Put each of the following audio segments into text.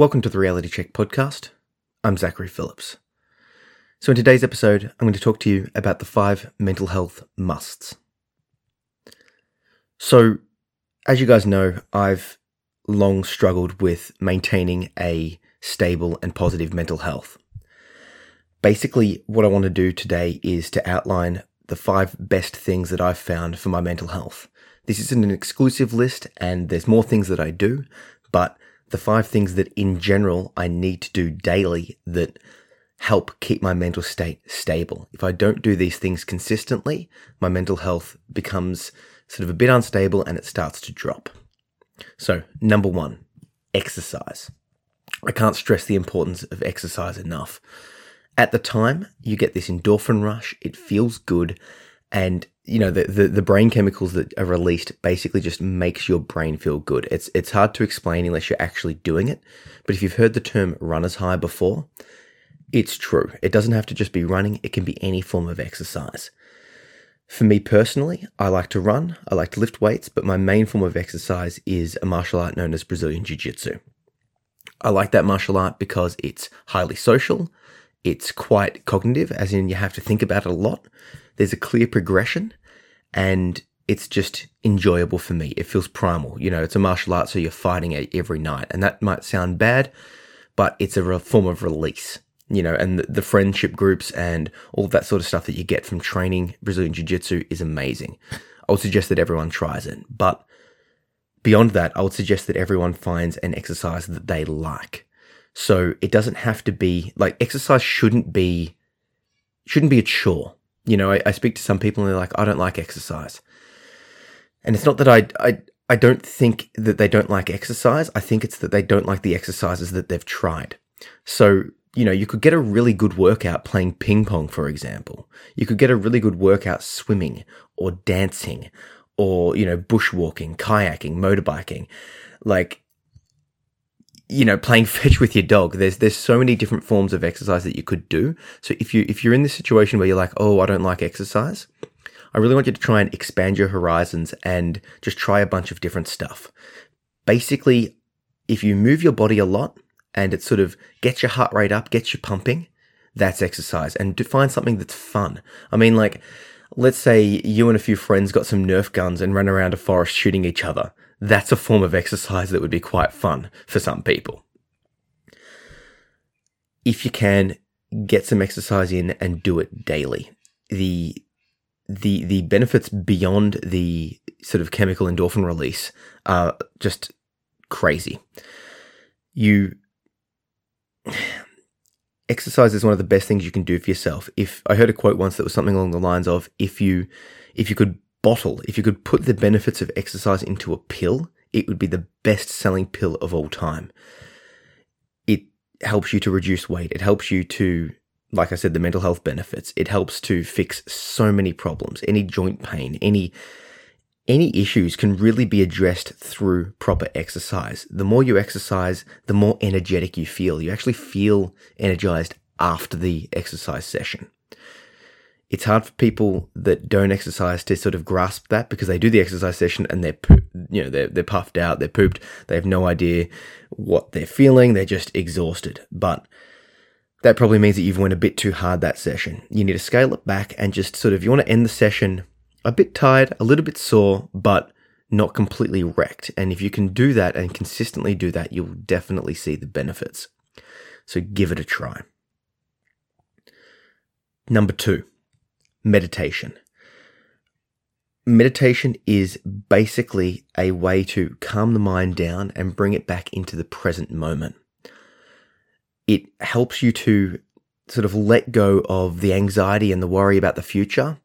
Welcome to the Reality Check podcast. I'm Zachary Phillips. So, in today's episode, I'm going to talk to you about the five mental health musts. So, as you guys know, I've long struggled with maintaining a stable and positive mental health. Basically, what I want to do today is to outline the five best things that I've found for my mental health. This isn't an exclusive list, and there's more things that I do, but the five things that in general I need to do daily that help keep my mental state stable. If I don't do these things consistently, my mental health becomes sort of a bit unstable and it starts to drop. So, number one, exercise. I can't stress the importance of exercise enough. At the time, you get this endorphin rush, it feels good, and you know the, the, the brain chemicals that are released basically just makes your brain feel good. It's it's hard to explain unless you're actually doing it. But if you've heard the term runner's high before, it's true. It doesn't have to just be running, it can be any form of exercise. For me personally, I like to run, I like to lift weights, but my main form of exercise is a martial art known as Brazilian Jiu Jitsu. I like that martial art because it's highly social, it's quite cognitive, as in you have to think about it a lot. There's a clear progression, and it's just enjoyable for me. It feels primal. You know, it's a martial art, so you're fighting it every night. And that might sound bad, but it's a form of release, you know, and the, the friendship groups and all that sort of stuff that you get from training Brazilian Jiu Jitsu is amazing. I would suggest that everyone tries it. But beyond that, I would suggest that everyone finds an exercise that they like. So it doesn't have to be like exercise shouldn't be shouldn't be a chore you know, I, I speak to some people and they're like, I don't like exercise. And it's not that I, I, I don't think that they don't like exercise. I think it's that they don't like the exercises that they've tried. So, you know, you could get a really good workout playing ping pong, for example. You could get a really good workout swimming or dancing or, you know, bushwalking, kayaking, motorbiking. Like, you know, playing fetch with your dog. There's there's so many different forms of exercise that you could do. So if you if you're in this situation where you're like, oh, I don't like exercise, I really want you to try and expand your horizons and just try a bunch of different stuff. Basically, if you move your body a lot and it sort of gets your heart rate up, gets you pumping, that's exercise. And to find something that's fun. I mean, like, let's say you and a few friends got some Nerf guns and ran around a forest shooting each other that's a form of exercise that would be quite fun for some people. If you can, get some exercise in and do it daily. The the the benefits beyond the sort of chemical endorphin release are just crazy. You exercise is one of the best things you can do for yourself. If I heard a quote once that was something along the lines of if you if you could bottle, if you could put the benefits of exercise into a pill, it would be the best selling pill of all time. It helps you to reduce weight. It helps you to, like I said, the mental health benefits. It helps to fix so many problems, any joint pain, any any issues can really be addressed through proper exercise. The more you exercise, the more energetic you feel. You actually feel energized after the exercise session it's hard for people that don't exercise to sort of grasp that because they do the exercise session and they're you know they're they're puffed out, they're pooped, they have no idea what they're feeling, they're just exhausted. But that probably means that you've went a bit too hard that session. You need to scale it back and just sort of you want to end the session a bit tired, a little bit sore, but not completely wrecked. And if you can do that and consistently do that, you'll definitely see the benefits. So give it a try. Number two, meditation. Meditation is basically a way to calm the mind down and bring it back into the present moment. It helps you to sort of let go of the anxiety and the worry about the future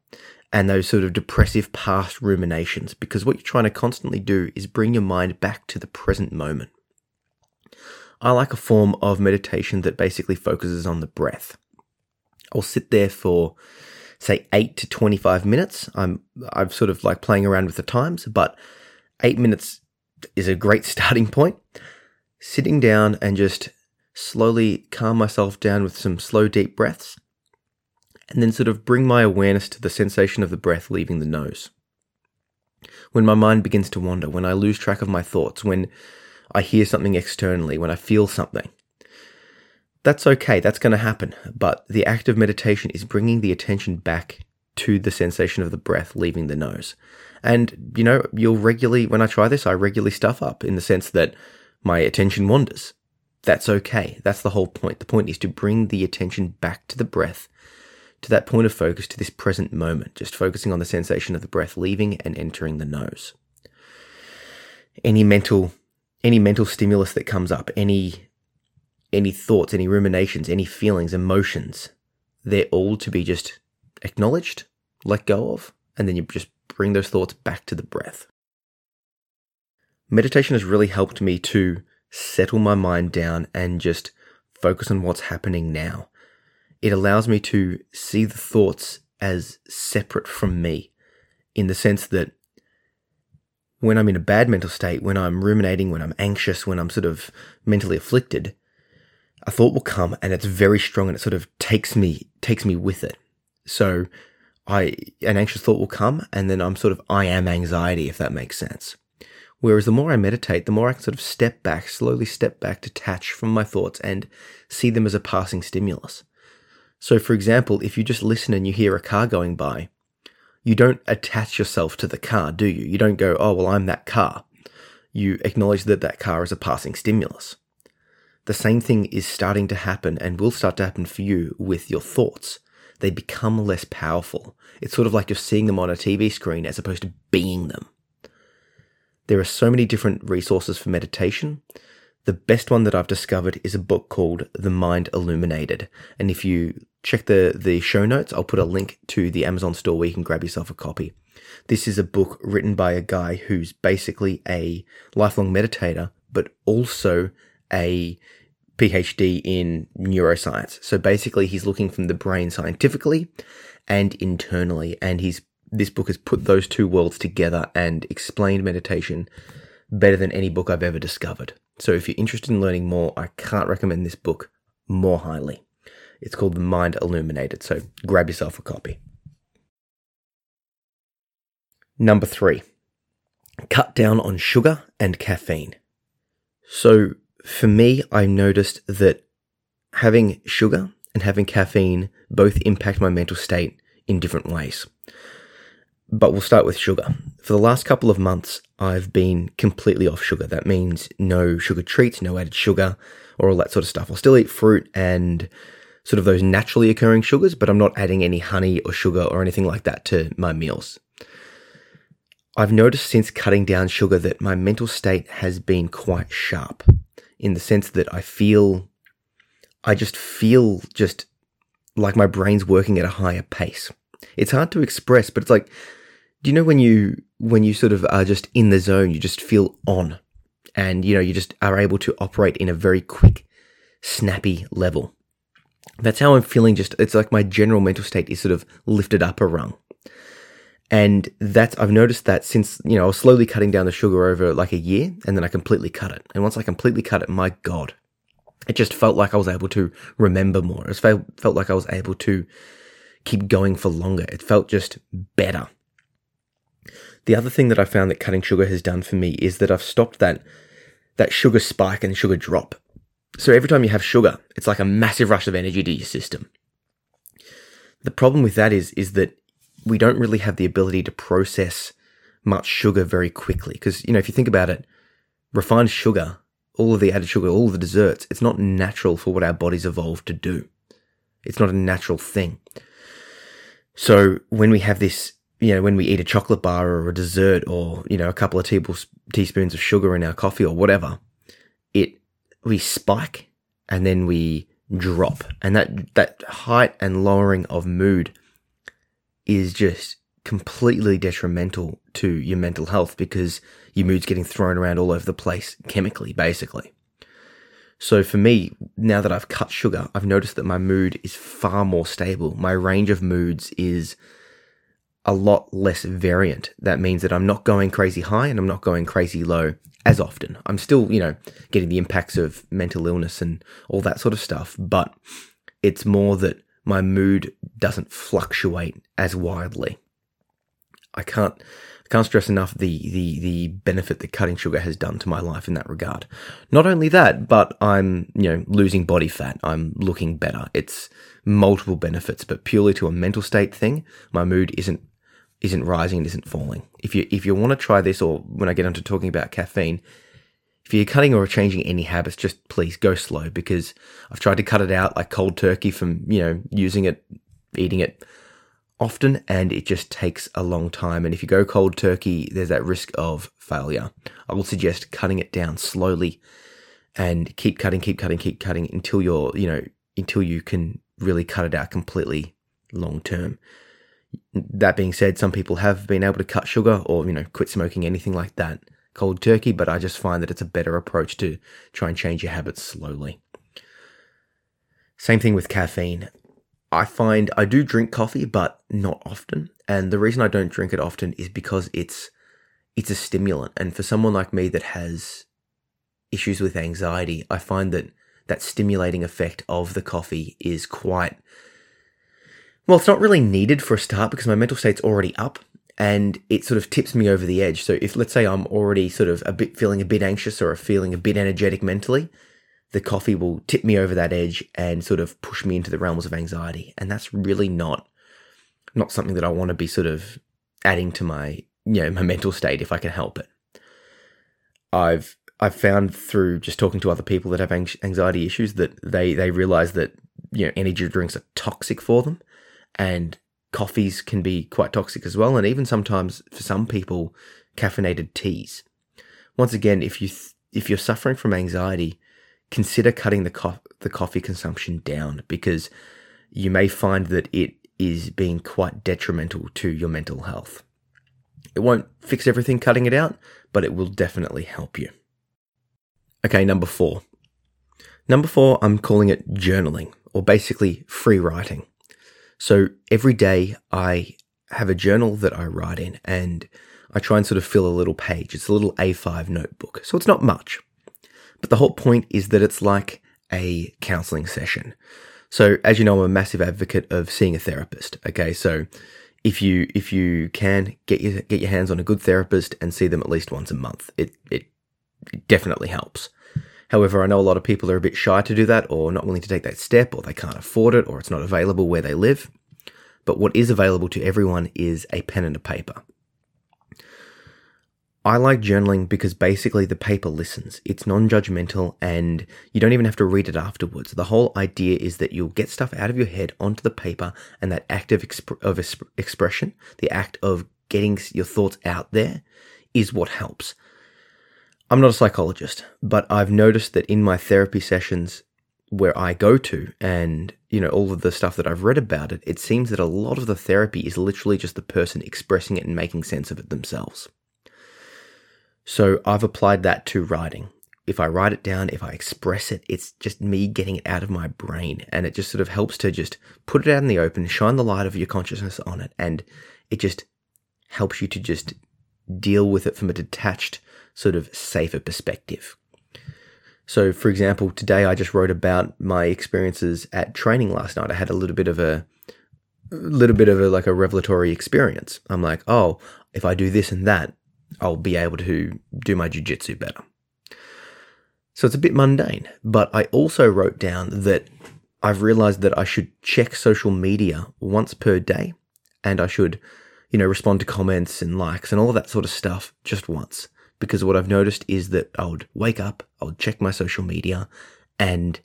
and those sort of depressive past ruminations because what you're trying to constantly do is bring your mind back to the present moment. I like a form of meditation that basically focuses on the breath. I'll sit there for say 8 to 25 minutes. I'm I've sort of like playing around with the times, but 8 minutes is a great starting point. Sitting down and just slowly calm myself down with some slow deep breaths and then sort of bring my awareness to the sensation of the breath leaving the nose. When my mind begins to wander, when I lose track of my thoughts, when I hear something externally, when I feel something. That's okay, that's going to happen. But the act of meditation is bringing the attention back to the sensation of the breath leaving the nose. And, you know, you'll regularly, when I try this, I regularly stuff up in the sense that my attention wanders. That's okay. That's the whole point. The point is to bring the attention back to the breath, to that point of focus, to this present moment, just focusing on the sensation of the breath leaving and entering the nose. Any mental, any mental stimulus that comes up, any, any thoughts, any ruminations, any feelings, emotions, they're all to be just acknowledged, let go of, and then you just bring those thoughts back to the breath. Meditation has really helped me to settle my mind down and just focus on what's happening now. It allows me to see the thoughts as separate from me in the sense that when I'm in a bad mental state, when I'm ruminating, when I'm anxious, when I'm sort of mentally afflicted, a thought will come and it's very strong and it sort of takes me takes me with it. So I an anxious thought will come and then I'm sort of I am anxiety if that makes sense. Whereas the more I meditate, the more I can sort of step back, slowly step back, detach from my thoughts and see them as a passing stimulus. So for example, if you just listen and you hear a car going by, you don't attach yourself to the car, do you? You don't go, "Oh, well, I'm that car." You acknowledge that that car is a passing stimulus. The same thing is starting to happen and will start to happen for you with your thoughts they become less powerful. It's sort of like you're seeing them on a TV screen as opposed to being them. There are so many different resources for meditation. The best one that I've discovered is a book called The Mind Illuminated. And if you check the, the show notes, I'll put a link to the Amazon store where you can grab yourself a copy. This is a book written by a guy who's basically a lifelong meditator, but also a PhD in neuroscience. So basically, he's looking from the brain scientifically and internally, and he's this book has put those two worlds together and explained meditation better than any book I've ever discovered. So if you're interested in learning more, I can't recommend this book more highly. It's called The Mind Illuminated, so grab yourself a copy. Number three, cut down on sugar and caffeine. So for me, I noticed that having sugar and having caffeine both impact my mental state in different ways. But we'll start with sugar. For the last couple of months, I've been completely off sugar. That means no sugar treats, no added sugar, or all that sort of stuff. I'll still eat fruit and sort of those naturally occurring sugars, but I'm not adding any honey or sugar or anything like that to my meals. I've noticed since cutting down sugar that my mental state has been quite sharp in the sense that I feel, I just feel just like my brain's working at a higher pace. It's hard to express, but it's like, do you know when you, when you sort of are just in the zone, you just feel on and, you know, you just are able to operate in a very quick, snappy level. That's how I'm feeling. Just, it's like my general mental state is sort of lifted up a rung. And that's, I've noticed that since, you know, I was slowly cutting down the sugar over like a year and then I completely cut it. And once I completely cut it, my God, it just felt like I was able to remember more. It felt, felt like I was able to keep going for longer. It felt just better. The other thing that I found that cutting sugar has done for me is that I've stopped that, that sugar spike and sugar drop. So every time you have sugar, it's like a massive rush of energy to your system. The problem with that is, is that we don't really have the ability to process much sugar very quickly. Because, you know, if you think about it, refined sugar, all of the added sugar, all of the desserts, it's not natural for what our bodies evolved to do. It's not a natural thing. So when we have this, you know, when we eat a chocolate bar or a dessert or, you know, a couple of teaspoons of sugar in our coffee or whatever, it, we spike and then we drop. And that, that height and lowering of mood is just completely detrimental to your mental health because your mood's getting thrown around all over the place chemically, basically. So for me, now that I've cut sugar, I've noticed that my mood is far more stable. My range of moods is a lot less variant. That means that I'm not going crazy high and I'm not going crazy low as often. I'm still, you know, getting the impacts of mental illness and all that sort of stuff, but it's more that my mood doesn't fluctuate as wildly. I can't, I can't stress enough the, the, the benefit that cutting sugar has done to my life in that regard. Not only that, but I'm, you know, losing body fat. I'm looking better. It's multiple benefits, but purely to a mental state thing, my mood isn't isn't rising and isn't falling. If you if you want to try this, or when I get into talking about caffeine, if you're cutting or changing any habits, just please go slow because I've tried to cut it out like cold turkey from you know using it, eating it often, and it just takes a long time. And if you go cold turkey, there's that risk of failure. I will suggest cutting it down slowly and keep cutting, keep cutting, keep cutting until you're you know until you can really cut it out completely long term. That being said, some people have been able to cut sugar or, you know, quit smoking, anything like that cold turkey, but I just find that it's a better approach to try and change your habits slowly. Same thing with caffeine. I find I do drink coffee, but not often. And the reason I don't drink it often is because it's it's a stimulant. And for someone like me that has issues with anxiety, I find that that stimulating effect of the coffee is quite well, it's not really needed for a start because my mental state's already up and it sort of tips me over the edge. So if let's say I'm already sort of a bit feeling a bit anxious or feeling a bit energetic mentally, the coffee will tip me over that edge and sort of push me into the realms of anxiety. And that's really not not something that I want to be sort of adding to my you know my mental state if I can help it. I've I've found through just talking to other people that have anxiety issues that they they realize that you know energy drinks are toxic for them, and coffees can be quite toxic as well, and even sometimes for some people, caffeinated teas. Once again, if you th- if you're suffering from anxiety, consider cutting the co- the coffee consumption down because you may find that it is being quite detrimental to your mental health. It won't fix everything cutting it out, but it will definitely help you. Okay, number four. Number four, I'm calling it journaling, or basically free writing. So every day I have a journal that I write in and I try and sort of fill a little page. It's a little A5 notebook. So it's not much. But the whole point is that it's like a counseling session. So as you know, I'm a massive advocate of seeing a therapist. Okay. So if you if you can get your get your hands on a good therapist and see them at least once a month, it it, it definitely helps. However, I know a lot of people are a bit shy to do that or not willing to take that step or they can't afford it or it's not available where they live. But what is available to everyone is a pen and a paper. I like journaling because basically the paper listens. It's non judgmental and you don't even have to read it afterwards. The whole idea is that you'll get stuff out of your head onto the paper and that act of, exp- of expression, the act of getting your thoughts out there, is what helps. I'm not a psychologist, but I've noticed that in my therapy sessions where I go to and, you know, all of the stuff that I've read about it, it seems that a lot of the therapy is literally just the person expressing it and making sense of it themselves. So I've applied that to writing. If I write it down, if I express it, it's just me getting it out of my brain. And it just sort of helps to just put it out in the open, shine the light of your consciousness on it. And it just helps you to just deal with it from a detached sort of safer perspective. So, for example, today I just wrote about my experiences at training last night. I had a little bit of a, a little bit of a like a revelatory experience. I'm like, oh, if I do this and that, I'll be able to do my jujitsu better. So it's a bit mundane, but I also wrote down that I've realized that I should check social media once per day and I should, you know, respond to comments and likes and all of that sort of stuff just once because what I've noticed is that I would wake up, I would check my social media, and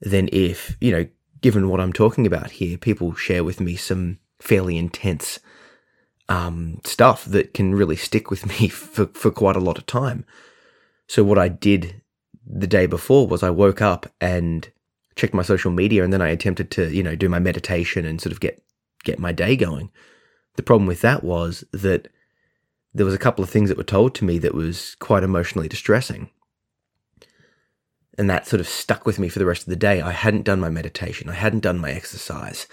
then if, you know, given what I'm talking about here, people share with me some fairly intense um, stuff that can really stick with me for, for quite a lot of time. So what I did the day before was I woke up and checked my social media and then I attempted to, you know, do my meditation and sort of get get my day going. The problem with that was that there was a couple of things that were told to me that was quite emotionally distressing. And that sort of stuck with me for the rest of the day. I hadn't done my meditation, I hadn't done my exercise.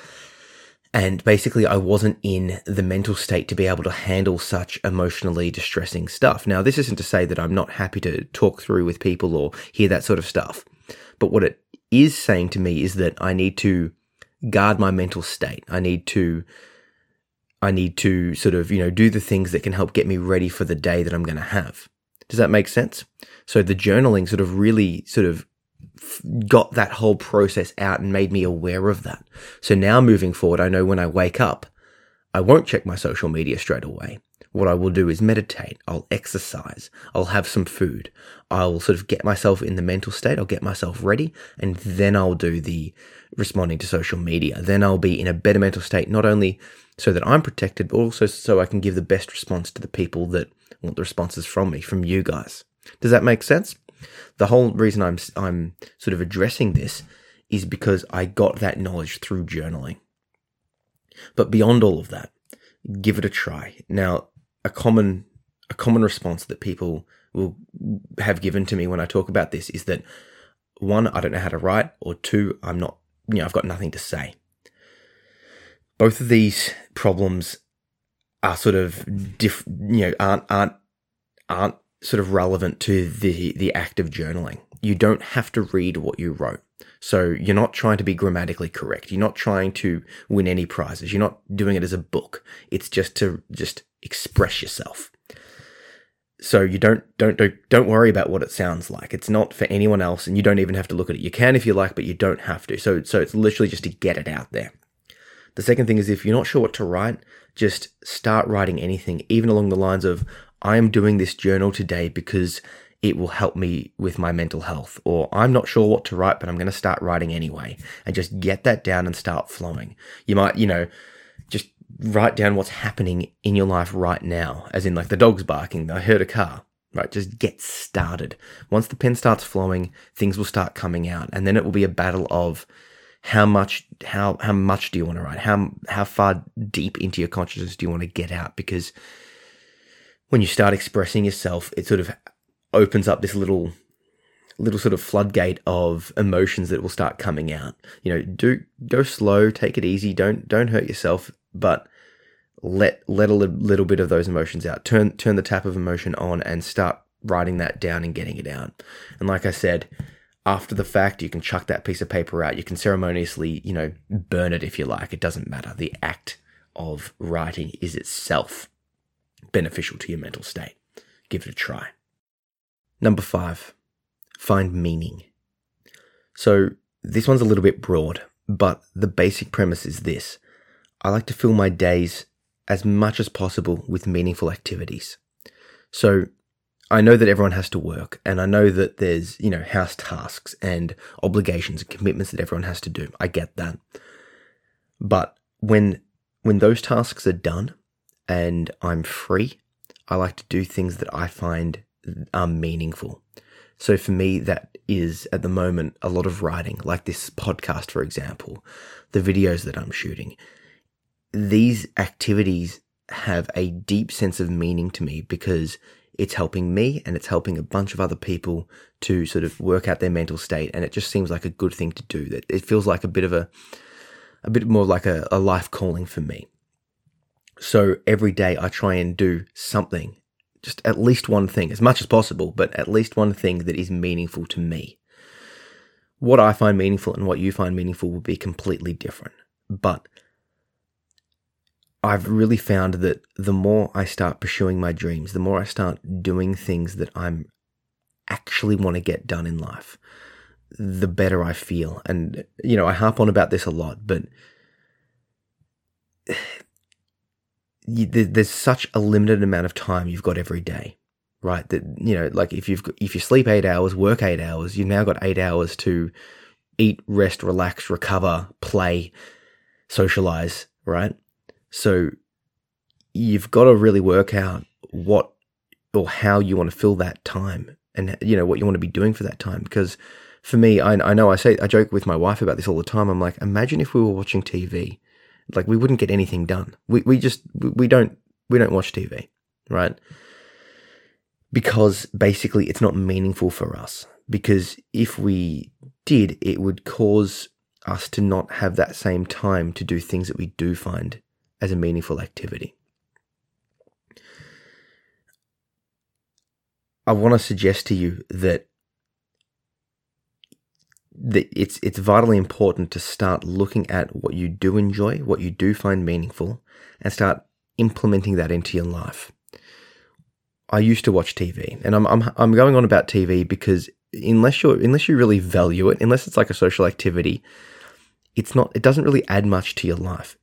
And basically, I wasn't in the mental state to be able to handle such emotionally distressing stuff. Now, this isn't to say that I'm not happy to talk through with people or hear that sort of stuff. But what it is saying to me is that I need to guard my mental state. I need to I need to sort of, you know, do the things that can help get me ready for the day that I'm going to have. Does that make sense? So the journaling sort of really sort of got that whole process out and made me aware of that. So now moving forward, I know when I wake up, I won't check my social media straight away. What I will do is meditate. I'll exercise. I'll have some food. I'll sort of get myself in the mental state. I'll get myself ready and then I'll do the responding to social media. Then I'll be in a better mental state, not only so that I'm protected, but also so I can give the best response to the people that want the responses from me, from you guys. Does that make sense? The whole reason I'm I'm sort of addressing this is because I got that knowledge through journaling. But beyond all of that, give it a try. Now, a common a common response that people will have given to me when I talk about this is that one, I don't know how to write, or two, I'm not, you know, I've got nothing to say. Both of these problems are sort of diff, you know, aren't aren't aren't sort of relevant to the the act of journaling. You don't have to read what you wrote. So you're not trying to be grammatically correct. You're not trying to win any prizes. You're not doing it as a book. It's just to just express yourself. So you don't don't don't don't worry about what it sounds like. It's not for anyone else and you don't even have to look at it. You can if you like, but you don't have to. So so it's literally just to get it out there. The second thing is if you're not sure what to write, just start writing anything, even along the lines of I am doing this journal today because it will help me with my mental health. Or I'm not sure what to write, but I'm going to start writing anyway and just get that down and start flowing. You might, you know, just write down what's happening in your life right now, as in like the dog's barking, I heard a car. Right, just get started. Once the pen starts flowing, things will start coming out, and then it will be a battle of how much how how much do you want to write? How how far deep into your consciousness do you want to get out? Because when you start expressing yourself, it sort of opens up this little little sort of floodgate of emotions that will start coming out. You know, do go slow, take it easy, don't don't hurt yourself, but let let a little bit of those emotions out. Turn turn the tap of emotion on and start writing that down and getting it out. And like I said, after the fact, you can chuck that piece of paper out. You can ceremoniously, you know, burn it if you like. It doesn't matter. The act of writing is itself beneficial to your mental state. Give it a try. Number five, find meaning. So this one's a little bit broad, but the basic premise is this. I like to fill my days as much as possible with meaningful activities. So I know that everyone has to work and I know that there's, you know, house tasks and obligations and commitments that everyone has to do. I get that. But when when those tasks are done and I'm free, I like to do things that I find are meaningful. So for me, that is at the moment a lot of writing, like this podcast, for example, the videos that I'm shooting. These activities have a deep sense of meaning to me because it's helping me and it's helping a bunch of other people to sort of work out their mental state. And it just seems like a good thing to do. That it feels like a bit of a, a bit more like a, a life calling for me. So every day I try and do something, just at least one thing, as much as possible, but at least one thing that is meaningful to me. What I find meaningful and what you find meaningful will be completely different. But I've really found that the more I start pursuing my dreams, the more I start doing things that I'm actually want to get done in life, the better I feel. And, you know, I harp on about this a lot, but there's such a limited amount of time you've got every day, right? That you know, like if you've if you sleep eight hours, work eight hours, you've now got eight hours to eat, rest, relax, recover, play, socialize, right? So you've got to really work out what or how you want to fill that time, and you know what you want to be doing for that time. Because for me, I, I know I say I joke with my wife about this all the time. I'm like, imagine if we were watching TV like we wouldn't get anything done. We we just we don't we don't watch TV, right? Because basically it's not meaningful for us. Because if we did, it would cause us to not have that same time to do things that we do find as a meaningful activity. I want to suggest to you that that it's it's vitally important to start looking at what you do enjoy, what you do find meaningful, and start implementing that into your life. I used to watch TV, and I'm I'm I'm going on about TV because unless you unless you really value it, unless it's like a social activity, it's not it doesn't really add much to your life.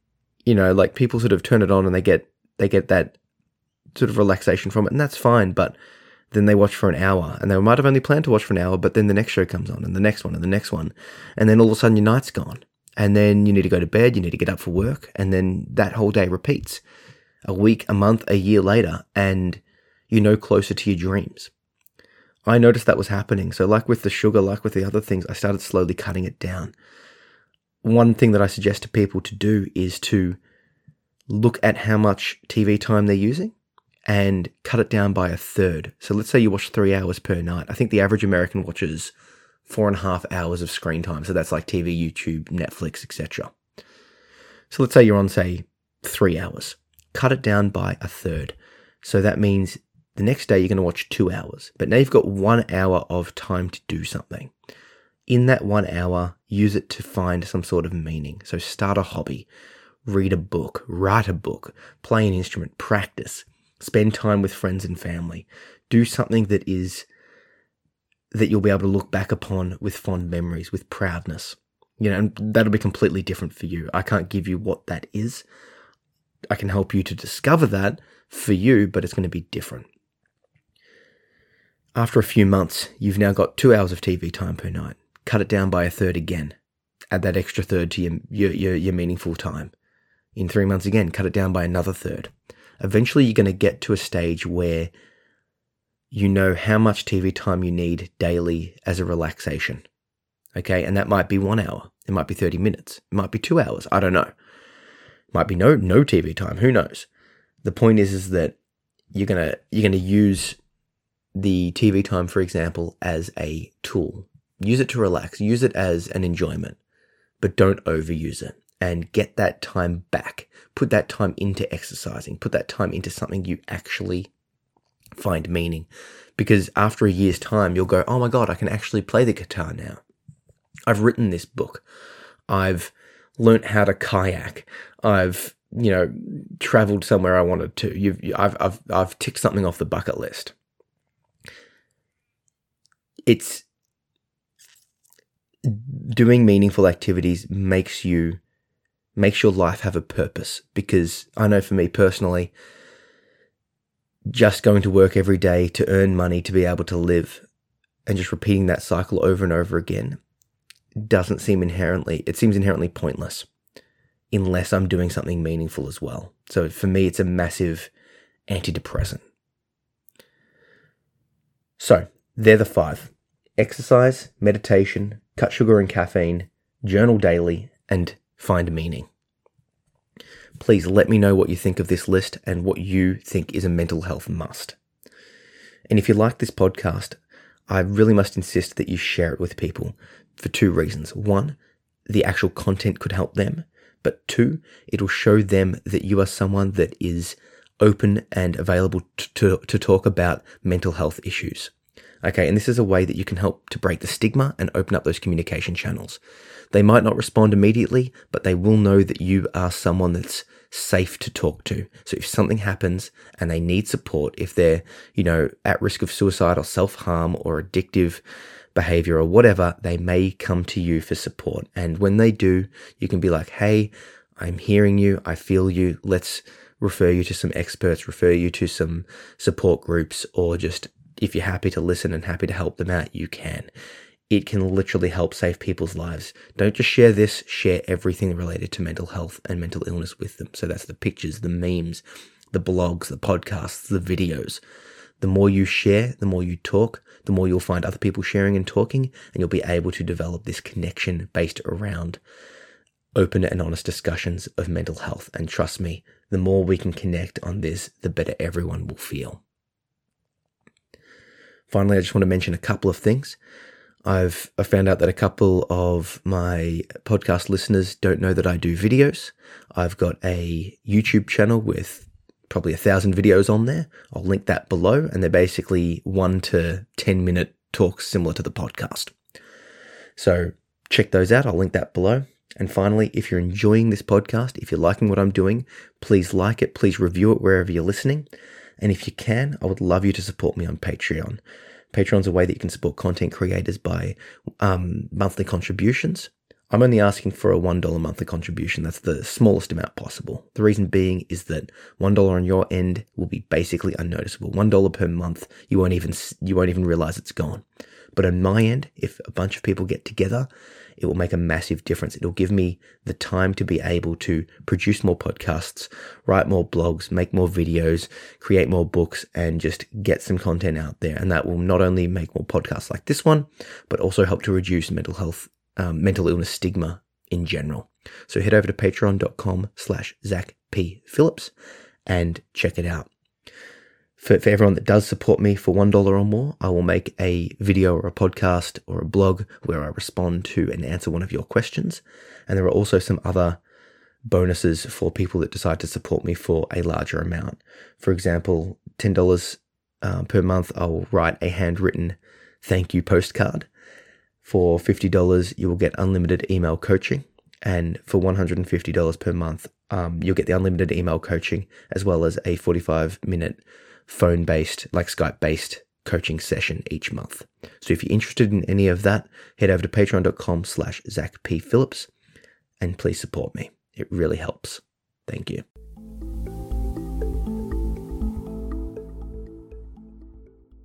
You know, like people sort of turn it on and they get they get that sort of relaxation from it, and that's fine. But then they watch for an hour, and they might have only planned to watch for an hour, but then the next show comes on, and the next one, and the next one, and then all of a sudden your night's gone, and then you need to go to bed, you need to get up for work, and then that whole day repeats, a week, a month, a year later, and you're no closer to your dreams. I noticed that was happening. So, like with the sugar, like with the other things, I started slowly cutting it down. One thing that I suggest to people to do is to look at how much TV time they're using and cut it down by a third. So, let's say you watch three hours per night. I think the average American watches four and a half hours of screen time. So, that's like TV, YouTube, Netflix, etc. So, let's say you're on, say, three hours. Cut it down by a third. So, that means the next day, you're going to watch two hours, but now you've got one hour of time to do something. In that one hour, use it to find some sort of meaning. So start a hobby, read a book, write a book, play an instrument, practice, spend time with friends and family. Do something that is that you'll be able to look back upon with fond memories, with proudness. You know, and that'll be completely different for you. I can't give you what that is. I can help you to discover that for you, but it's going to be different. After a few months, you've now got two hours of TV time per night. Cut it down by a third again. Add that extra third to your, your, your, your meaningful time. In three months again, cut it down by another third. Eventually, you're going to get to a stage where you know how much TV time you need daily as a relaxation. Okay, and that might be one hour. It might be 30 minutes. It might be two hours. I don't know. It might be no no TV time. Who knows? The point is is that you're gonna you're gonna use the TV time, for example, as a tool. Use it to relax, use it as an enjoyment, but don't overuse it and get that time back. Put that time into exercising, put that time into something you actually find meaning. Because after a year's time, you'll go, oh my God, I can actually play the guitar now. I've written this book. I've learnt how to kayak. I've, you know, traveled somewhere I wanted to. You've, I've, I've, I've ticked something off the bucket list it's doing meaningful activities makes you makes your life have a purpose because I know for me personally just going to work every day to earn money to be able to live and just repeating that cycle over and over again doesn't seem inherently it seems inherently pointless unless I'm doing something meaningful as well. So for me it's a massive antidepressant. So, they're the five exercise, meditation, cut sugar and caffeine, journal daily, and find meaning. Please let me know what you think of this list and what you think is a mental health must. And if you like this podcast, I really must insist that you share it with people for two reasons. One, the actual content could help them, but two, it'll show them that you are someone that is open and available to, to, to talk about mental health issues. Okay, and this is a way that you can help to break the stigma and open up those communication channels. They might not respond immediately, but they will know that you are someone that's safe to talk to. So if something happens and they need support, if they're, you know, at risk of suicide or self-harm or addictive behavior or whatever, they may come to you for support. And when they do, you can be like, "Hey, I'm hearing you. I feel you. Let's refer you to some experts, refer you to some support groups or just if you're happy to listen and happy to help them out, you can. It can literally help save people's lives. Don't just share this, share everything related to mental health and mental illness with them. So that's the pictures, the memes, the blogs, the podcasts, the videos. The more you share, the more you talk, the more you'll find other people sharing and talking, and you'll be able to develop this connection based around open and honest discussions of mental health. And trust me, the more we can connect on this, the better everyone will feel. Finally, I just want to mention a couple of things. I've I found out that a couple of my podcast listeners don't know that I do videos. I've got a YouTube channel with probably a thousand videos on there. I'll link that below, and they're basically one to ten minute talks similar to the podcast. So check those out. I'll link that below. And finally, if you're enjoying this podcast, if you're liking what I'm doing, please like it, please review it wherever you're listening. And if you can, I would love you to support me on Patreon. Patreon's a way that you can support content creators by um, monthly contributions. I'm only asking for a $1 monthly contribution. That's the smallest amount possible. The reason being is that $1 on your end will be basically unnoticeable. $1 per month, you won't even you won't even realize it's gone. But on my end, if a bunch of people get together, it will make a massive difference. It'll give me the time to be able to produce more podcasts, write more blogs, make more videos, create more books, and just get some content out there. And that will not only make more podcasts like this one, but also help to reduce mental health, um, mental illness stigma in general. So head over to patreon.com slash Zach P. Phillips and check it out for, for everyone that does support me for $1 or more, I will make a video or a podcast or a blog where I respond to and answer one of your questions. And there are also some other bonuses for people that decide to support me for a larger amount. For example, $10 uh, per month, I'll write a handwritten thank you postcard. For $50, you will get unlimited email coaching. And for $150 per month, um, you'll get the unlimited email coaching as well as a 45 minute phone based, like Skype based coaching session each month. So if you're interested in any of that, head over to patreon.com slash Zach P. Phillips and please support me. It really helps. Thank you.